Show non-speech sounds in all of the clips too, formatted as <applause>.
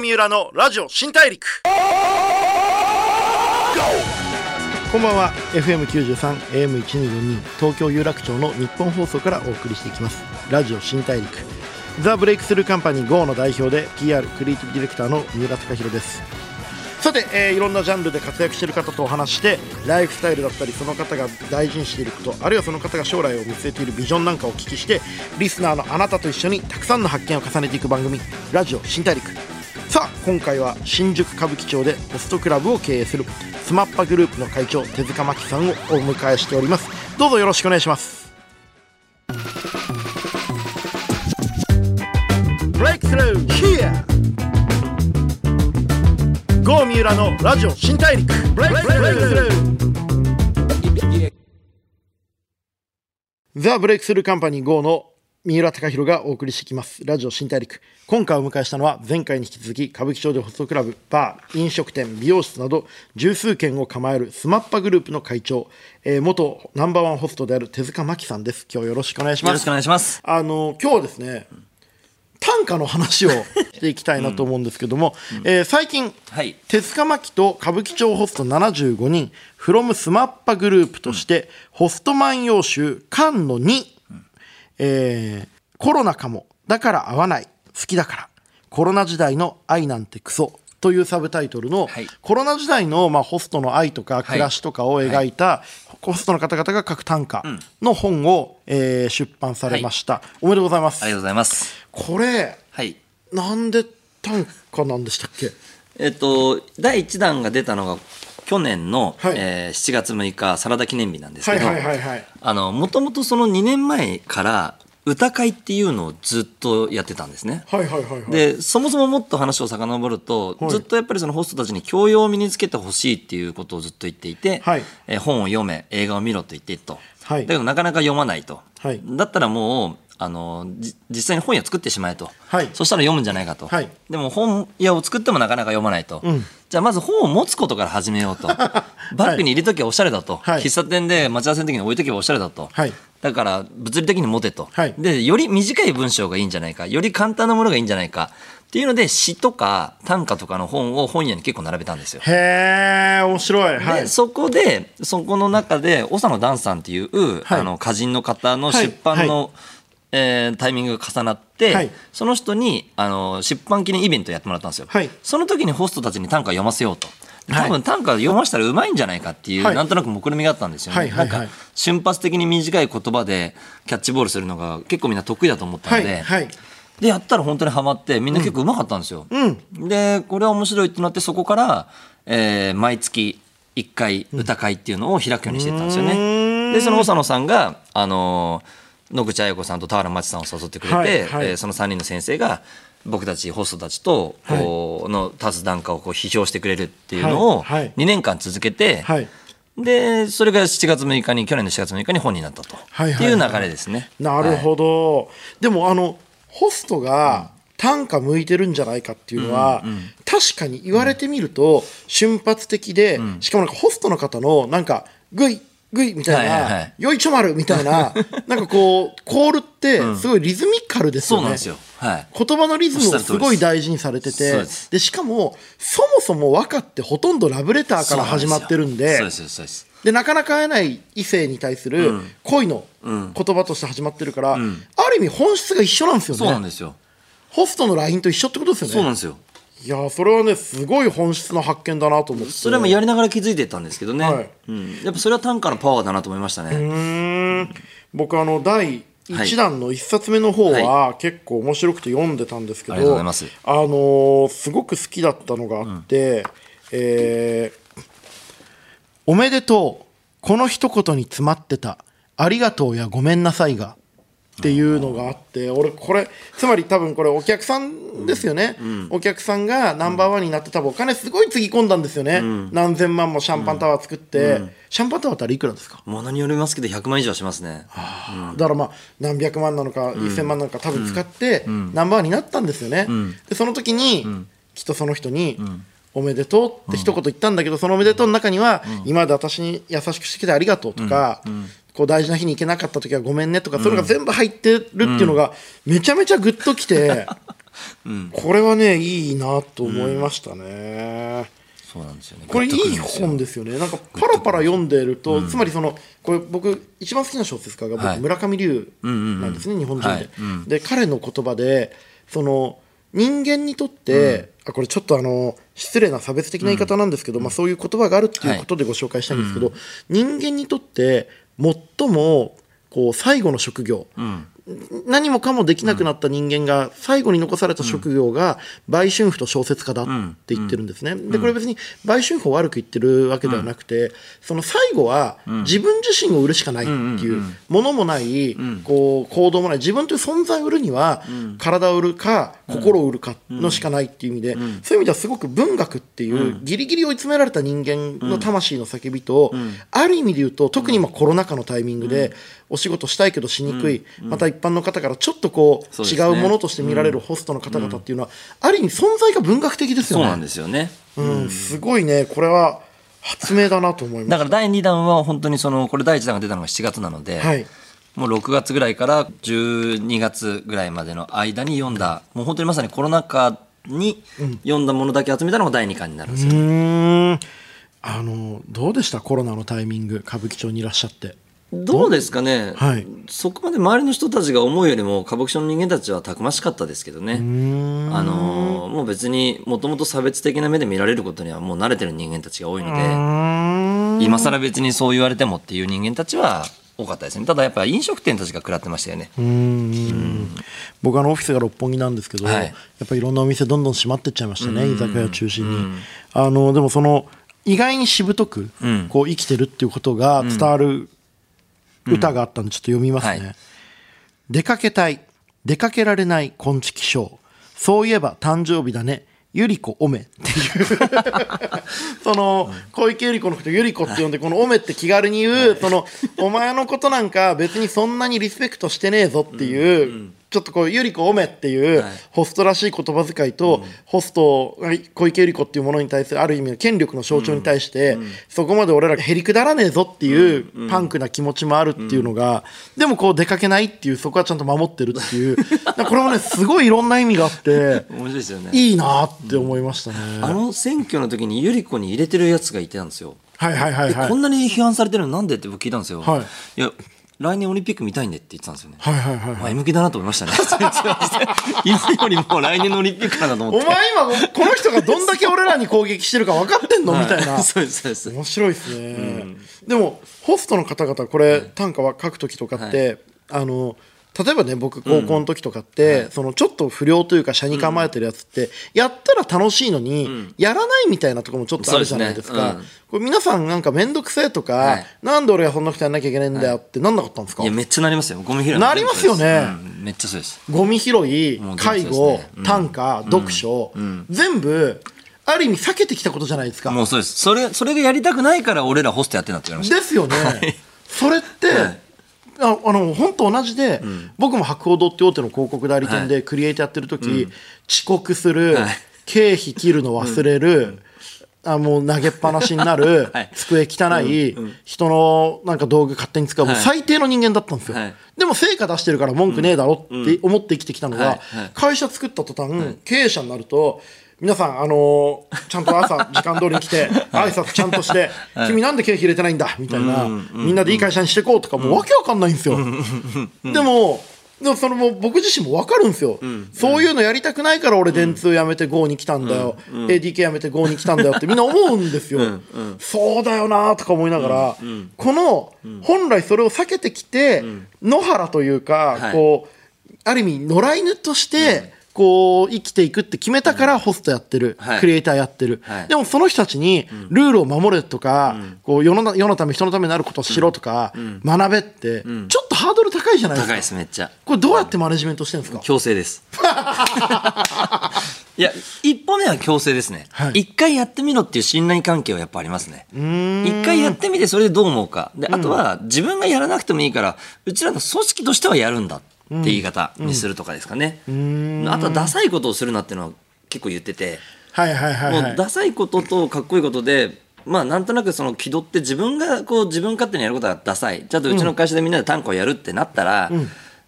三浦のラジオ新大陸。こんばんは。FM93 AM1242 東京有楽町の日本放送からお送りしていきます。ラジオ新大陸。ザ・ブレイクスルーカンパニー GO の代表で PR クリエイティブディレクターの三浦貴大です。さて、えーいろんなジャンルで活躍している方とお話してライフスタイルだったりその方が大事にしていることあるいはその方が将来を見据えているビジョンなんかをお聞きしてリスナーのあなたと一緒にたくさんの発見を重ねていく番組「ラジオ新大陸」さあ今回は新宿歌舞伎町でホストクラブを経営するスマッパグループの会長手塚真希さんをお迎えしております。どうぞよろしくお願いします。ブレイクスルー三浦のラジオ新大陸。ブレイクスルーザ・ブレイクスルーカンパニー GO の三浦貴大がお送りしてきます。ラジオ新大陸。今回お迎えしたのは前回に引き続き歌舞伎町でホストクラブバー飲食店美容室など十数軒を構えるスマッパグループの会長、えー元ナンバーワンホストである手塚真希さんです。今日よろしくお願いします。よろしくお願いします。あの今日はですね短歌の話を <laughs> していきたいなと思うんですけども、えー最近、はい。手塚真希と歌舞伎町ホスト75人 from スマッパグループとして、ホスト万葉集巻の2、えーコロナかもだから会わない。好きだから。コロナ時代の愛なんてクソというサブタイトルの、はい。コロナ時代の、まあ、ホストの愛とか暮らしとかを描いた、ホストの方々が書く短歌の本を、えー出版されました、おめでとうございます。ありがとうございます。これはい。なんで短歌なんでしたっけ？えっと、第1弾が出たのが、去年の、はい。えー7月6日、サラダ記念日なんですはいけど、もともとその2年前から、歌会っていうのをずっとやってたんですね。はいはいはいはい。でそもそももっと話を遡ると、はい。ずっとやっぱりそのホストたちに教養を身につけてほしいっていうことをずっと言っていて、はい。えー本を読め映画を見ろと言ってと、はい。だけどなかなか読まないと、はい。だったらもうあのじ実際に本屋作ってしまえと、はい。そしたら読むんじゃないかと、はい。でも本屋を作ってもなかなか読まないと、ん。じゃあまず本を持つことから始めようと。<laughs> バッグに入れときゃおしゃれだと、はい。喫茶店で待ち合わせの時に置いとけばおしゃれだと、はい。だから物理的に持てと、はい。でより短い文章がいいんじゃないか。より簡単なものがいいんじゃないか。っていうので詩とか短歌とかの本を本屋に結構並べたんですよ。へえ面白い。はい。でそこでそこの中で長野ダンさんっていう、はい。あの歌人の方のはい。出版の、はえータイミングが重なって、はい。その人にあの出版記念イベントやってもらったんですよ、はい。その時にホストたちに短歌読ませようと。で多はい。分短歌読ませたらうまいんじゃないかっていう、はい。なんとなく目論みがあったんですよね、なんか瞬発的に短い言葉でキャッチボールするのが結構みんな得意だと思ったはので、でやったら本当にハマってみんな結構うまかったんですよ、でこれは面白いってなってそこから、えー毎月1回歌会っていうのを開くようにしてったんですよね、でその長野さんがあのー野口彩子さんと田原町さんを誘ってくれて、はいはい。えーその3人の先生が僕たちホストたちとこう、の立つ段階をこう批評してくれるっていうのをはいはい。2年間続けて、はい。でそれが7月6日に去年の7月6日に本になったと、はいはい。っていう流れですね。なるほど、でもあのホストが短歌向いてるんじゃないかっていうのは、確かに言われてみると瞬発的で、しかもなんかホストの方のなんかグイグイみたいな、はいはいはい。よいちょまるみたいな <laughs> なんかこうコールってすごいリズミカルですよね、そうなんですよ。はい。言葉のリズムをす。ごい大事にされててでしかもそもそも和歌ってほとんどラブレターから始まってるんででなかなか会えない異性に対する恋の言葉として始まってるから、ある意味本質が一緒なんですよそうなんねですよ。ホストの LINE と一緒ってことですよね。そうなんですよ。いやーそれはねすごい本質の発見だなと思って。それもやりながら気づいてたんですけどね、はい。うん、やっぱそれは短歌のパワーだなと思いましたね、うーん。僕あの第1弾の1冊目の方は結構面白くて読んでたんですけど、ありがとうございます。あのーすごく好きだったのがあって、えーおめでとう。この一言に詰まってた。ありがとうやごめんなさいが」っていうのがあって俺これつまり多分これお客さんですよね、お客さんがナンバーワンになって多分お金すごいつぎ込んだんですよね、何千万もシャンパンタワー作って、シャンパンタワーってあれいくらですか？ものによりますけど100万以上はしますね、だからまあ何百万なのか1000万なのか多分使ってナンバーワンになったんですよね、でその時にきっとその人に「おめでとう」って一言言ったんだけどその「おめでとう」の中には今まで私に優しくしてきてありがとうとかこう大事な日に行けなかった時はごめんねとかそういうのが全部入ってるっていうのがめちゃめちゃグッときて <laughs> これはねいいなと思いましたね、そうなんですよね。これいい本ですよね。なんかパラパラ読んでると、つまりそのこれ僕一番好きな小説家が僕、はい。村上龍なんですね、日本人で、で彼の言葉でその人間にとって、あこれちょっとあの失礼な差別的な言い方なんですけど、まあ、そういう言葉があるっていうことでご紹介したいんですけど、人間にとって最もこう最後の職業、何もかもできなくなった人間が最後に残された職業が売春婦と小説家だって言ってるんですね。でこれ別に売春婦を悪く言ってるわけではなくて、その最後は自分自身を売るしかないっていうものもない、こう行動もない。自分という存在を売るには体を売るか心を売るかのしかないっていう意味で、そういう意味ではすごく文学っていうギリギリ追い詰められた人間の魂の叫びと、ある意味で言うと特に今コロナ禍のタイミングでお仕事したいけどしにくい、また一般の方からちょっとこう違うものとして見られるホストの方々っていうのは、ある意味存在が文学的ですよね。そうなんですよね。うん、すごいね、これは発明だなと思います。だから第2弾は本当にそのこれ第1弾が出たのが7月なので、はい。もう6月ぐらいから12月ぐらいまでの間に読んだもう本当にまさにコロナ禍に読んだものだけ集めたのが第2巻になるんですよ、うーん。あのどうでした？コロナのタイミング歌舞伎町にいらっしゃってどうですかね、はい。そこまで周りの人たちが思うよりも歌舞伎町の人間たちはたくましかったですけどね。あのーもう別にもともと差別的な目で見られることにはもう慣れてる人間たちが多いので今更別にそう言われてもっていう人間たちは多かったですね。ただやっぱ飲食店たちが食らってましたよね、僕あのオフィスが六本木なんですけど、はい。やっぱりいろんなお店どんどん閉まってっちゃいましたね、居酒屋中心に、あのでもその意外にしぶとく、ん。こう生きてるっていうことが伝わる歌があったんでちょっと読みますね、はい。出かけたい出かけられない昆虫ショーそういえば誕生日だね。ゆり子おめ。っていうその小池百合子のことゆり子って呼んでこのおめって気軽に言うそのお前のことなんか別にそんなにリスペクトしてねえぞっていうちょっとこうゆり子おめっていうはい。ホストらしい言葉遣いとホスト小池百合子っていうものに対するある意味の権力の象徴に対してそこまで俺らへりくだらねえぞっていうパンクな気持ちもあるっていうのがでもこう出かけないっていうそこはちゃんと守ってるっていう <laughs> これもねすごいいろんな意味があって面白いですよね。いいなって思いましたね。あの選挙の時にゆり子に入れてるやつがいてたんですよ。はいはいはいはい。こんなに批判されてるのなんでって僕聞いたんですよ、はい。いや来年オリンピック見たいんでって言ってたんですよね。はいはいはいはい。前向きだなと思いましたね。<laughs> 今よりも来年のオリンピックなんだと思って。お前今この人がどんだけ俺らに攻撃してるか分かってんの？みたいな。そうですそうです。面白いですね、でもホストの方々これ、短歌は書く時とかって、あの例えばね僕高校の時とかって、そのちょっと不良というか車に構えてるやつって、やったら楽しいのに、やらないみたいなところもちょっとあるじゃないですか。ね。これ皆さんなんか面倒くせえとか、はい。なんで俺がそんなことやんなきゃいけないんだよってなんなかったんですか、いやめっちゃなりますよ。ゴミ拾い。もなりますよね。うん。めっちゃそうです。ゴミ拾い介護、ねうん。短歌、読書、全部ある意味避けてきたことじゃないですか。もうそうです。それそれがやりたくないから俺らホストやってんだって言われましですよね、はい。それって、はいああの本当同じで、僕も博報堂って大手の広告代理店でクリエイターやってる時、遅刻する、はい。経費切るの忘れる、あもう投げっぱなしになる、<laughs> はい。机汚い、人のなんか道具勝手に使う、はい。最低の人間だったんですよ、はい。でも成果出してるから文句ねえだろって思って生きてきたのが、はい。はい。会社作った途端、経営者になると皆さん、あのーちゃんと朝時間通りに来て <laughs> 挨拶ちゃんとして、君なんで経費入れてないんだみたいな、みんなでいい会社にしていこうとかもうわけわかんないんですよ。でもでもそれも僕自身も分かるんですよ、そういうのやりたくないから俺電通辞めて GO に来たんだよ、ADK 辞めて GO に来たんだよってみんな思うんですよ、<laughs> そうだよなとか思いながら、この本来それを避けてきて、野原というか、はい。こうある意味野良犬として、こう生きていくって決めたからホストやってる、はい。クリエイターやってる、はい。でもその人たちにルールを守れとか、こう世のな世のため人のためになることをしろとか、学べって、ちょっとハードル高いじゃないです高いかですめっちゃ。これどうやってマネジメントしてるんですか？強制です。<laughs> いや一歩目は強制ですね。はい。一、回やってみろっていう信頼関係はやっぱありますね。一回やってみてそれでどう思うか。であとは自分がやらなくてもいいからうちらの組織としてはやるんだ。って言い方にするとかですかね、あとはダサいことをするなっていうのは結構言ってて、はいはいはいはい。もうダサいこととかっこいいことでまあなんとなくその気取って自分がこう自分勝手にやることがダサい。じゃあうちの会社でみんなで短歌をやるってなったら、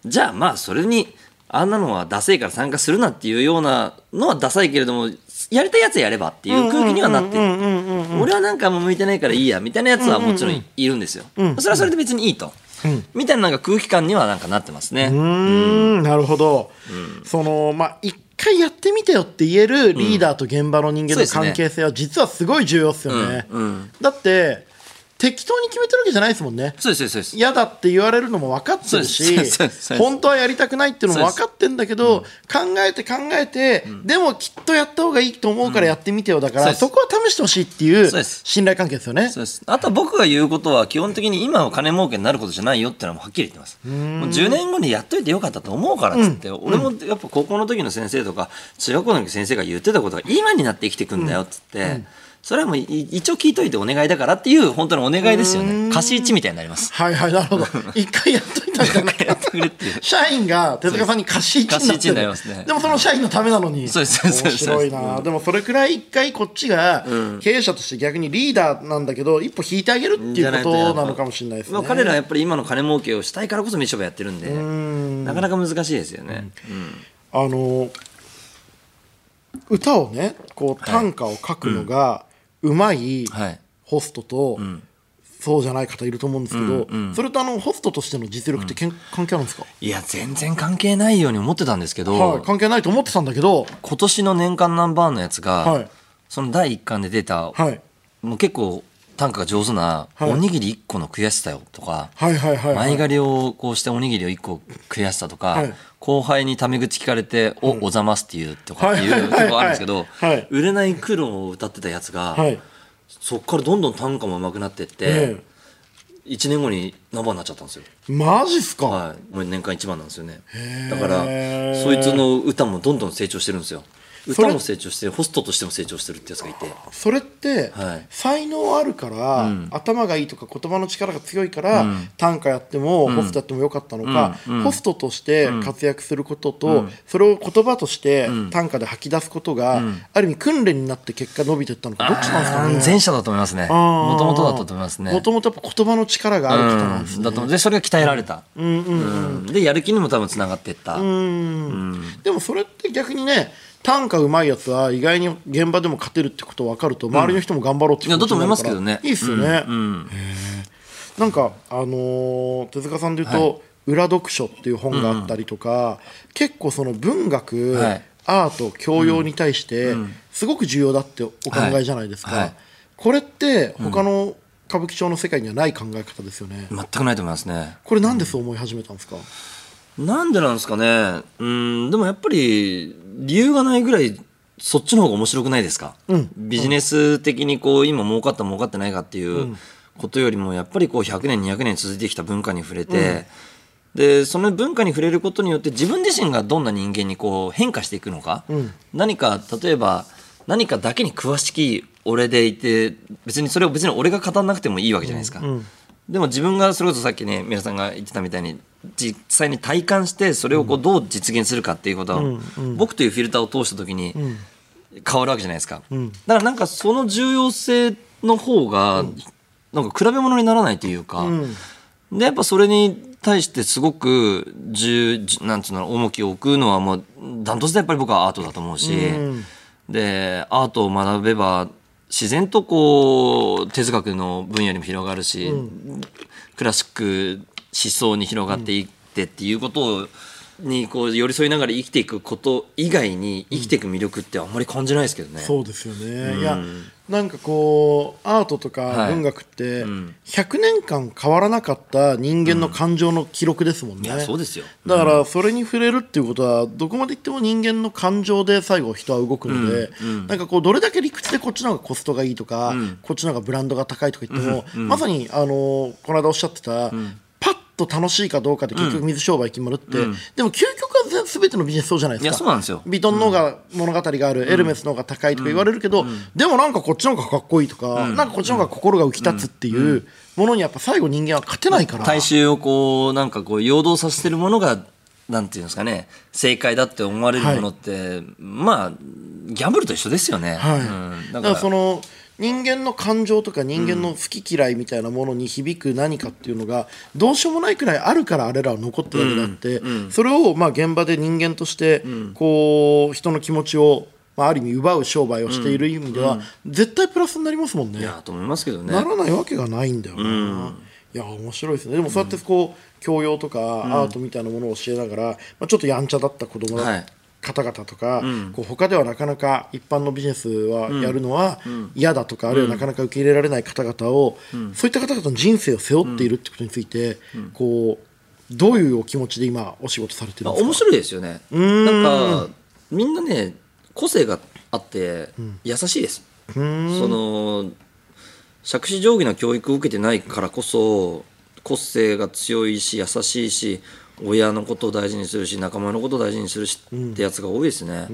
じゃあまあそれにあんなのはダセいから参加するなっていうようなのはダサいけれどもやりたいやつやればっていう空気にはなってる。俺はなんかもう向いてないからいいやみたいなやつはもちろんいるんですよ、それはそれで別にいいと、みたいななんか空気感にはなんかなってますね。うんなるほど、そのまあ一回やってみてよって言えるリーダーと現場の人間の関係性は実はすごい重要ですよね、だって適当に決めてるわけじゃないですもんね。そうですそうです嫌だって言われるのも分かってるし本当はやりたくないっていうのも分かってんだけど、考えて考えて、でもきっとやった方がいいと思うからやってみてよだから、そこは試してほしいっていう信頼関係ですよね。あとは僕が言うことは基本的に今は金儲けになることじゃないよってのははっきり言ってます。もう10年後にやっといてよかったと思うからっつって、俺もやっぱ高校の時の先生とか中学校の時先生が言ってたことが今になって生きていくんだよっつって、それはもう一応聞いといてお願いだからっていう本当のお願いですよね。貸し1みたいになります。はいはいなるほど。一回やっといたんじゃない <laughs> 社員が手塚さんに貸し1になりますね。でもその社員のためなのに。そうです面白いな、でもそれくらい一回こっちが経営者として逆にリーダーなんだけど一歩引いてあげるっていうことなのかもしれないですね。彼らはやっぱり今の金儲けをしたいからこそ飯商売やってるんで。なかなか難しいですよね、あの歌をねこう短歌を書くのが、うまいホストと、そうじゃない方いると思うんですけど、うんうん、それとあのホストとしての実力ってけん、関係あるんですか？いや全然関係ないように思ってたんですけど、はい、関係ないと思ってたんだけど今年の年間ナンバーワンのやつが、はい、その第1巻で出た、はい、もう結構短歌が上手な「おにぎり1個の悔しさよ」とか前借りをこうしておにぎりを1個悔しさとか、後輩にタメ口聞かれて「お、おざます」っていうとかっていうとこあるんですけど、売れない苦労を歌ってたやつが、そっからどんどん短歌も上手くなってって、1年後に何番になっちゃったんですよ。マジっすか？はい。もう年間1番なんですよね。だからそいつの歌もどんどん成長してるんですよ歌も成長してホストとしても成長してるってやつがいて。それって、はい、才能あるから、うん、頭がいいとか言葉の力が強いから、うん、短歌やっても、うん、ホストやってもよかったのか、ホストとして活躍することと、それを言葉として短歌で吐き出すことが、ある意味訓練になって結果伸びていったのかどっちなんですかね？前者だと思いますね。もともとだったと思いますねもともとやっぱ言葉の力がある方なんですね、だとでそれが鍛えられた、うんうんでやる気にも多分つながっていった。でもそれって逆にね短歌うまいやつは意外に現場でも勝てるってこと分かると周りの人も頑張ろうってことだと思いますけどね。いいっすよね、うんうん、なんかあのー、手塚さんで言うと、はい「裏読書」っていう本があったりとか、うん、結構その文学、はい、アート教養に対してすごく重要だってお考えじゃないですか、はい、これって他の歌舞伎町の世界にはない考え方ですよね。全くないと思いますね。これなんでそう思い始めたんですか、なんでなんですかね。うん。でもやっぱり理由がないぐらいそっちの方が面白くないですか、うん、ビジネス的にこう今儲かった儲かってないかっていうことよりもやっぱりこう100年200年続いてきた文化に触れて、うん、でその文化に触れることによって自分自身がどんな人間にこう変化していくのか、うん、何か例えば何かだけに詳しき俺でいて別にそれを別に俺が語らなくてもいいわけじゃないですか。でも自分がそれこそさっきね皆さんが言ってたみたいに実際に体感してそれをこうどう実現するかっていうことは、僕というフィルターを通した時に変わるわけじゃないですか、だからなんかその重要性の方がなんか比べ物にならないというか、でやっぱそれに対してすごく重なんつうの重きを置くのはもうダントツでやっぱり僕はアートだと思うし、でアートを学べば自然とこう哲学の分野にも広がるし、クラシック思想に広がっていってっていうことを、にこう寄り添いながら生きていくこと以外に生きていく魅力ってあんまり感じないですけどね。そうですよね、うん、いやなんかこうアートとか文学って100年間変わらなかった人間の感情の記録ですもんね、うん、そうですよ、だからそれに触れるっていうことはどこまでいっても人間の感情で最後人は動くので、うん、なんかこうどれだけ理屈でこっちの方がコストがいいとか、こっちの方がブランドが高いとか言っても、まさにあのこの間おっしゃってた、と楽しいかどうかで結局水商売決まるって、うん、でも究極は全てのビジネスそうじゃないですか。いやそうなんですよ。ビトンの方が物語がある、うん、エルメスの方が高いとか言われるけど、うん、でもなんかこっちの方がかっこいいとか、うん、なんかこっちの方が心が浮き立つっていうものにやっぱ最後人間は勝てないから。大衆をこうなんかこう陽動させてるものがなんていうんですかね。正解だって思われるものって、はい、まあギャンブルと一緒ですよね、はい、だからその人間の感情とか人間の好き嫌いみたいなものに響く何かっていうのがどうしようもないくらいあるからあれらは残ってるわけであって、それをまあ現場で人間としてこう人の気持ちをまあある意味奪う商売をしている意味では絶対プラスになりますもんね。いやと思いますけどね。ならないわけがないんだよな、いや面白いですね。でもそうやってこう教養とかアートみたいなものを教えながら、まあ、ちょっとやんちゃだった子供のはい方々とか、こう他ではなかなか一般のビジネスはやるのは嫌だとか、あるいはなかなか受け入れられない方々を、そういった方々の人生を背負っているってことについて、こうどういうお気持ちで今お仕事されてるんですか？あ面白いですよね。なんかみんなね個性があって優しいです、その杓子定規の教育を受けてないからこそ個性が強いし優しいし親のことを大事にするし仲間のことを大事にするしってやつが多いですね、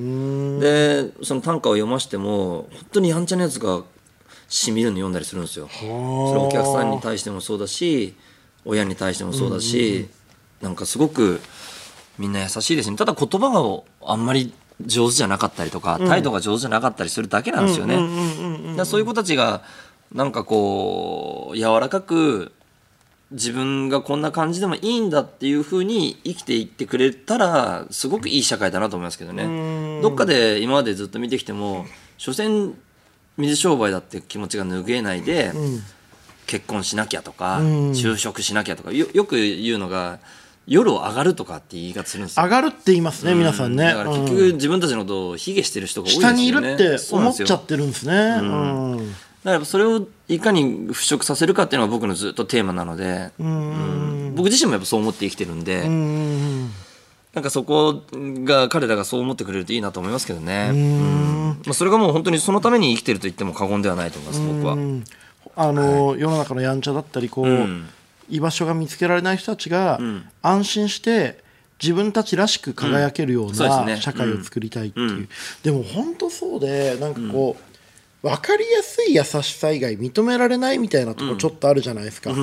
でその短歌を読ましても本当にやんちゃなやつがしみるの読んだりするんですよ。それはお客さんに対してもそうだし親に対してもそうだし、なんかすごくみんな優しいですね。ただ言葉があんまり上手じゃなかったりとか、態度が上手じゃなかったりするだけなんですよね。そういう子たちがなんかこう柔らかく自分がこんな感じでもいいんだっていうふうに生きていってくれたらすごくいい社会だなと思いますけどね。どっかで今までずっと見てきても所詮水商売だって気持ちが拭えないで、結婚しなきゃとか、就職しなきゃとかよよく言うのが夜を上がるとかって言い方するんですよ。上がるって言いますね、皆さんね。だから結局自分たちのことを卑下してる人が多いですよね。下にいるって思っちゃってるんですね。うんだからそれをいかに払拭させるかっていうのが僕のずっとテーマなので、うん。僕自身もやっぱそう思って生きてるんで、なんかそこが彼らがそう思ってくれるといいなと思いますけどね、うん。まあ、それがもう本当にそのために生きてると言っても過言ではないと思います僕は。あの、世の中のやんちゃだったりこう、ん。居場所が見つけられない人たちが安心して自分たちらしく輝けるような社会を作りたいっていう、でも本当そうでなんかこう、分かりやすい優しさ以外認められないみたいなところちょっとあるじゃないですか、好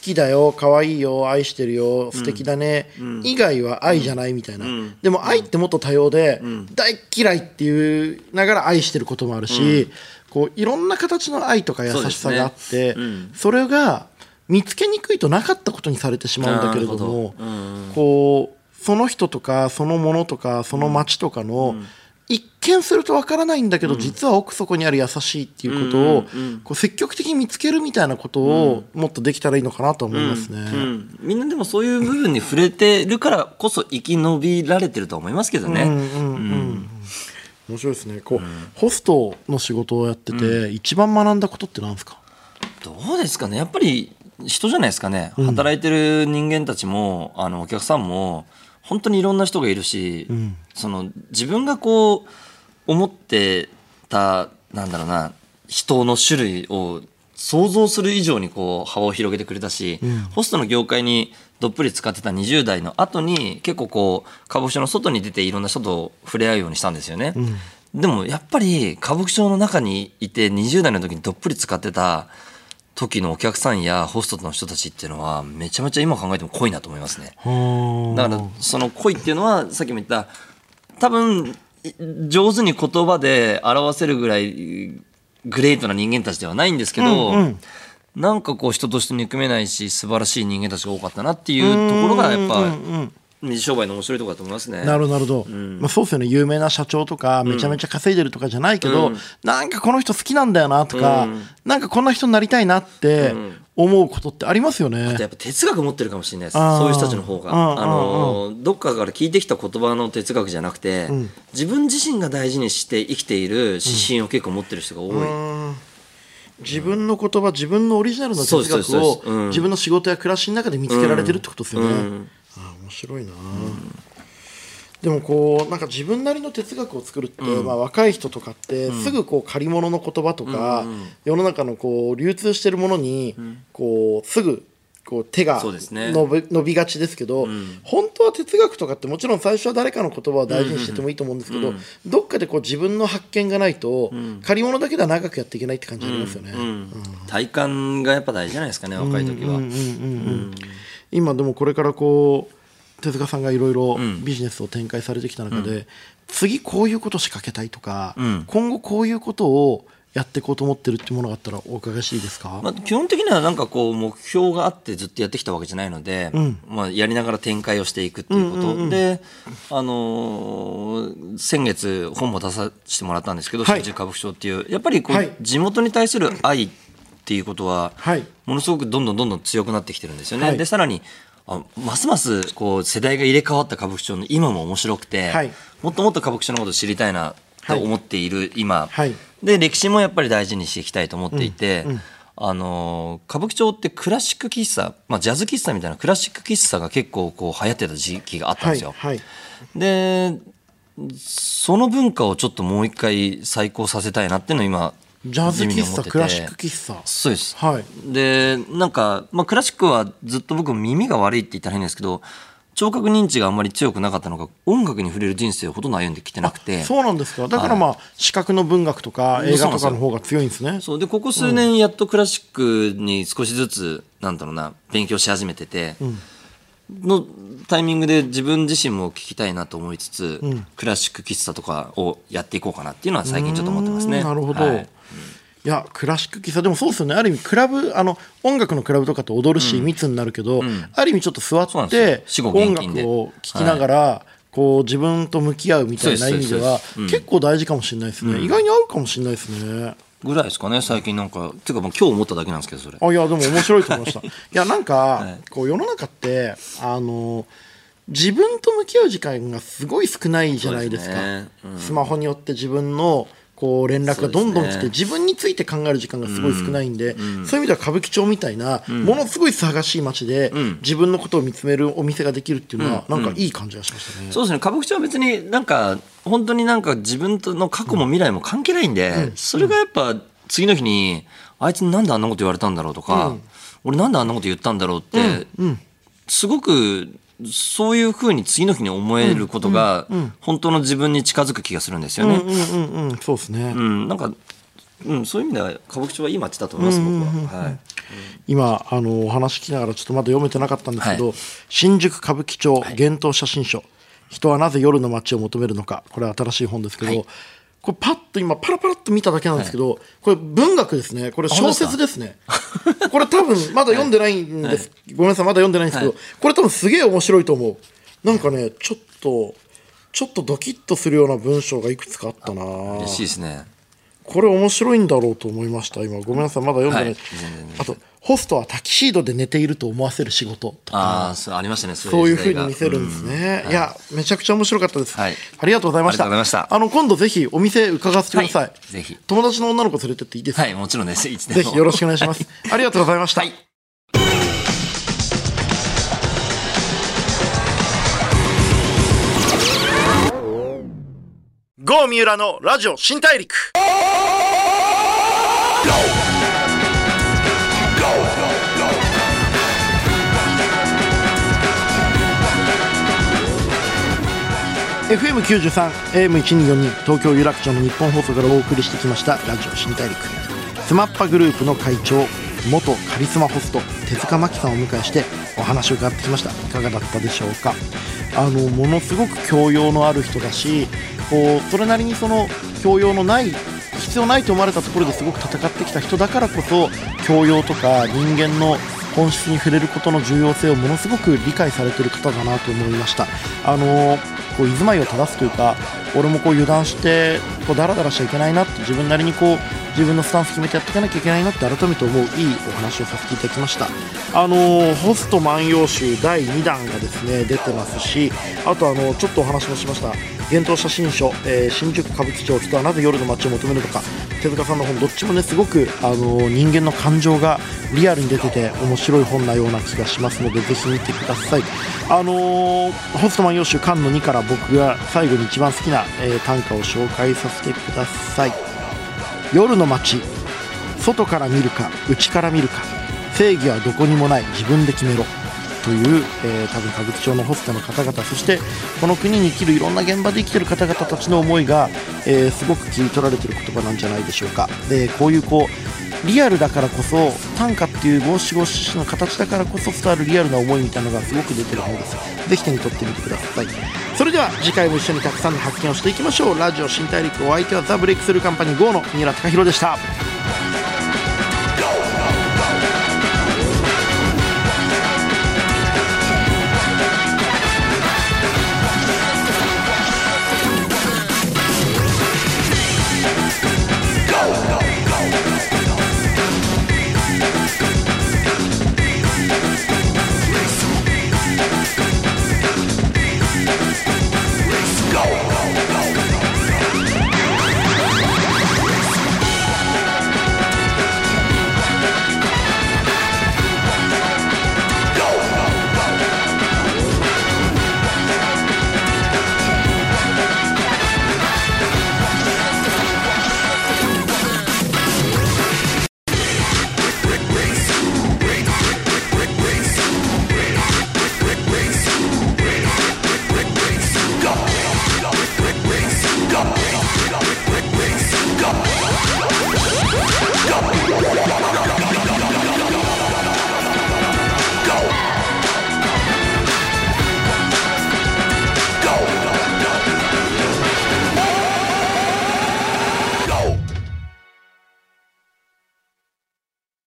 きだよ可愛いよ愛してるよ素敵だね、以外は愛じゃないみたいな、でも愛ってもっと多様で、大っ嫌いっていうながら愛してることもあるし、こういろんな形の愛とか優しさがあってそ,、れが見つけにくいとなかったことにされてしまうんだけれどもこうその人とかそのものとかその街とかの、一見するとわからないんだけど、実は奥底にある優しいっていうことを、こう積極的に見つけるみたいなことをもっとできたらいいのかなと思いますね。うんみんなでもそういう部分に触れてるからこそ生き延びられてると思いますけどね。面白いですね。こう、ホストの仕事をやってて、一番学んだことって何ですか？どうですかね。やっぱり人じゃないですかね、働いてる人間たちもあのお客さんも本当にいろんな人がいるし、その自分がこう思ってたなんだろうな人の種類を想像する以上にこう幅を広げてくれたし、ホストの業界にどっぷり使ってた20代の後に結構こう歌舞伎町の外に出ていろんな人と触れ合うようにしたんですよね。でもやっぱり歌舞伎町の中にいて20代の時にどっぷり使ってた時のお客さんやホストの人たちっていうのはめちゃめちゃ今考えても濃いなと思いますね。だからその恋っていうのはさっきも言った多分い上手に言葉で表せるぐらいグレートな人間たちではないんですけど、なんかこう人として憎めないし素晴らしい人間たちが多かったなっていうところがやっぱ水商売の面白いところだと思いますね。なるほどなるほど、まあ、そうですよね。有名な社長とかめちゃめちゃ稼いでるとかじゃないけど、なんかこの人好きなんだよなとか、なんかこんな人になりたいなって思うことってありますよね。やっぱ哲学持ってるかもしれないです。そういう人たちの方が。うんあのどっかから聞いてきた言葉の哲学じゃなくて、自分自身が大事にして生きている指針を結構持ってる人が多い、自分の言葉自分のオリジナルの哲学を自分の仕事や暮らしの中で見つけられてるってことですよね。ああ面白いな、でもこうなんか自分なりの哲学を作るって、まあ、若い人とかってすぐこう借り物の言葉とか、世の中のこう流通してるものにこうすぐこう手がそうですね。伸び伸びがちですけど、本当は哲学とかってもちろん最初は誰かの言葉を大事にしててもいいと思うんですけど、どっかでこう自分の発見がないと、借り物だけでは長くやっていけないって感じありますよね。うん体感がやっぱ大事じゃないですかね若い時は、今でもこれからこう手塚さんがいろいろビジネスを展開されてきた中で、次こういうこと仕掛けたいとか、今後こういうことをやっていこうと思ってるっていうものがあったらお伺いしていいですか、まあ、基本的にはなんかこう目標があってずっとやってきたわけじゃないので、まあ、やりながら展開をしていくっていうこと、で、あのー先月本も出させてもらったんですけど「はい。新宿歌舞伎町」っていうやっぱりこう、はい。地元に対する愛っていうことは、はい。ものすごくどんどんどんどん強くなってきてるんですよね。はい。でさらにあますますこう世代が入れ替わった歌舞伎町の今も面白くて、はい。もっともっと歌舞伎町のことを知りたいなと思っている今、はい。で歴史もやっぱり大事にしていきたいと思っていて、あのー歌舞伎町ってクラシック喫茶、まあ、ジャズ喫茶みたいなクラシック喫茶が結構こう流行ってた時期があったんはいですよ。はい。でその文化をちょっともう一回再興させたいなっていうのを今ジャズ喫茶クラシック喫茶。そうです。はい。でなんか、まあ、クラシックはずっと僕耳が悪いって言ったら変ですけど聴覚認知があんまり強くなかったのが音楽に触れる人生をほとんど歩んできてなくて。そうなんですか。だからまあ視覚の文学とか映画とかの方が強いんですね。そうでここ数年やっとクラシックに少しずつ、なんだろうな勉強し始めてて、のタイミングで自分自身も聞きたいなと思いつつ、クラシック喫茶とかをやっていこうかなっていうのは最近ちょっと思ってますね。うんなるほど、はいい、やクラシック喫茶でもそうですよね。ある意味クラブあの音楽のクラブとかと踊るし、密になるけど、ある意味ちょっと座って音楽を聴きながら、こう自分と向き合うみたいな意味ではそうですそうです。結構大事かもしれないですね、意外に合うかもしれないですね。ぐらいですかね最近なんか。っていうかもう今日思っただけなんですけどそれ。あいやでも面白いと思いました。<laughs> いやなんか、こう世の中ってあの自分と向き合う時間がすごい少ないじゃないですか。ね。うん。スマホによって自分のこう連絡がどんどん来て、自分について考える時間がすごい少ないんで、そういう意味では歌舞伎町みたいな、ものすごい騒がしい街で、自分のことを見つめるお店ができるっていうのは、なんかいい感じがしましたね。そうですね。歌舞伎町は別になんか本当になんか自分との過去も未来も関係ないんで、それがやっぱ次の日にあいつになんであんなこと言われたんだろうとか、俺なんであんなこと言ったんだろうって、すごくそういうふうに次の日に思えることが本当の自分に近づく気がするんですよね。うんうんうん、そうですね。うん、なんか、うん、そういう意味では歌舞伎町はいい街だと思います、僕は。はい。今あのお話聞きながらちょっとまだ読めてなかったんですけど、はい。新宿歌舞伎町幻冬写真書、人はなぜ夜の街を求めるのか。これは新しい本ですけど、はいこれパッと今パラパラっと見ただけなんですけど、これ文学ですね。これ小説ですね。これ多分まだ読んでないんです、ごめんなさいまだ読んでないんですけど、はい。これ多分すげえ面白いと思う。なんかねちょっとちょっとドキッとするような文章がいくつかあったな。嬉しいですね。これ面白いんだろうと思いました今。ごめんなさいまだ読んでない、あとホストはタキシードで寝ていると思わせる仕事とか。ああ、そうありましたね。そそういうふうに見せるんですね、いやめちゃくちゃ面白かったです、はい。ありがとうございました。ありがとうございました。あの今度ぜひお店伺わせてください、はいぜひ。友達の女の子連れてっていいですか、はい、もちろんです。いつでも。ぜひよろしくお願いします。ありがとうございました、はい。郷三浦のラジオ新大陸 FM93、AM1242 東京有楽町の日本放送からお送りしてきましたラジオ新大陸。スマッパグループの会長元カリスマホスト手塚真紀さんをお迎えしてお話を伺ってきました。いかがだったでしょうか？あのものすごく教養のある人だしこうそれなりにその教養のない必要ないと思われたところですごく戦ってきた人だからこそ教養とか人間の本質に触れることの重要性をものすごく理解されている方だなと思いました。あのこう居住まいを正すというか俺もこう油断してこうダラダラしちゃいけないなって自分なりにこう自分のスタンス決めてやっていかなきゃいけないなって改めて思ういいお話をさせていただきました。あのホスト万葉集第2弾がですね出てますしあとあのちょっとお話もしました。幻冬写真書、えー新宿歌舞伎町人はなぜ夜の街を求めるのか手塚さんの本どっちもねすごくあの人間の感情がリアルに出てて面白い本なような気がしますのでぜひ見てください。あのーホスト万葉集巻の2から僕が最後に一番好きな、えー短歌を紹介させてください。夜の街。外から見るか内から見るか。正義はどこにもない。自分で決めろ。という、えー多分歌舞伎町のホストの方々。そしてこの国に生きるいろんな現場で生きてる方々たちの思いが、えーすごく切り取られてる言葉なんじゃないでしょうか。でこういうこうリアルだからこそ短歌っていう五七五七の形だからこそ伝わるリアルな思いみたいなのがすごく出てる本です。ぜひ手に取ってみてください。それでは次回も一緒にたくさんの発見をしていきましょう。ラジオ新大陸お相手はザ・ブレイクスルーカンパニー GO の三浦貴大でした。Let's go.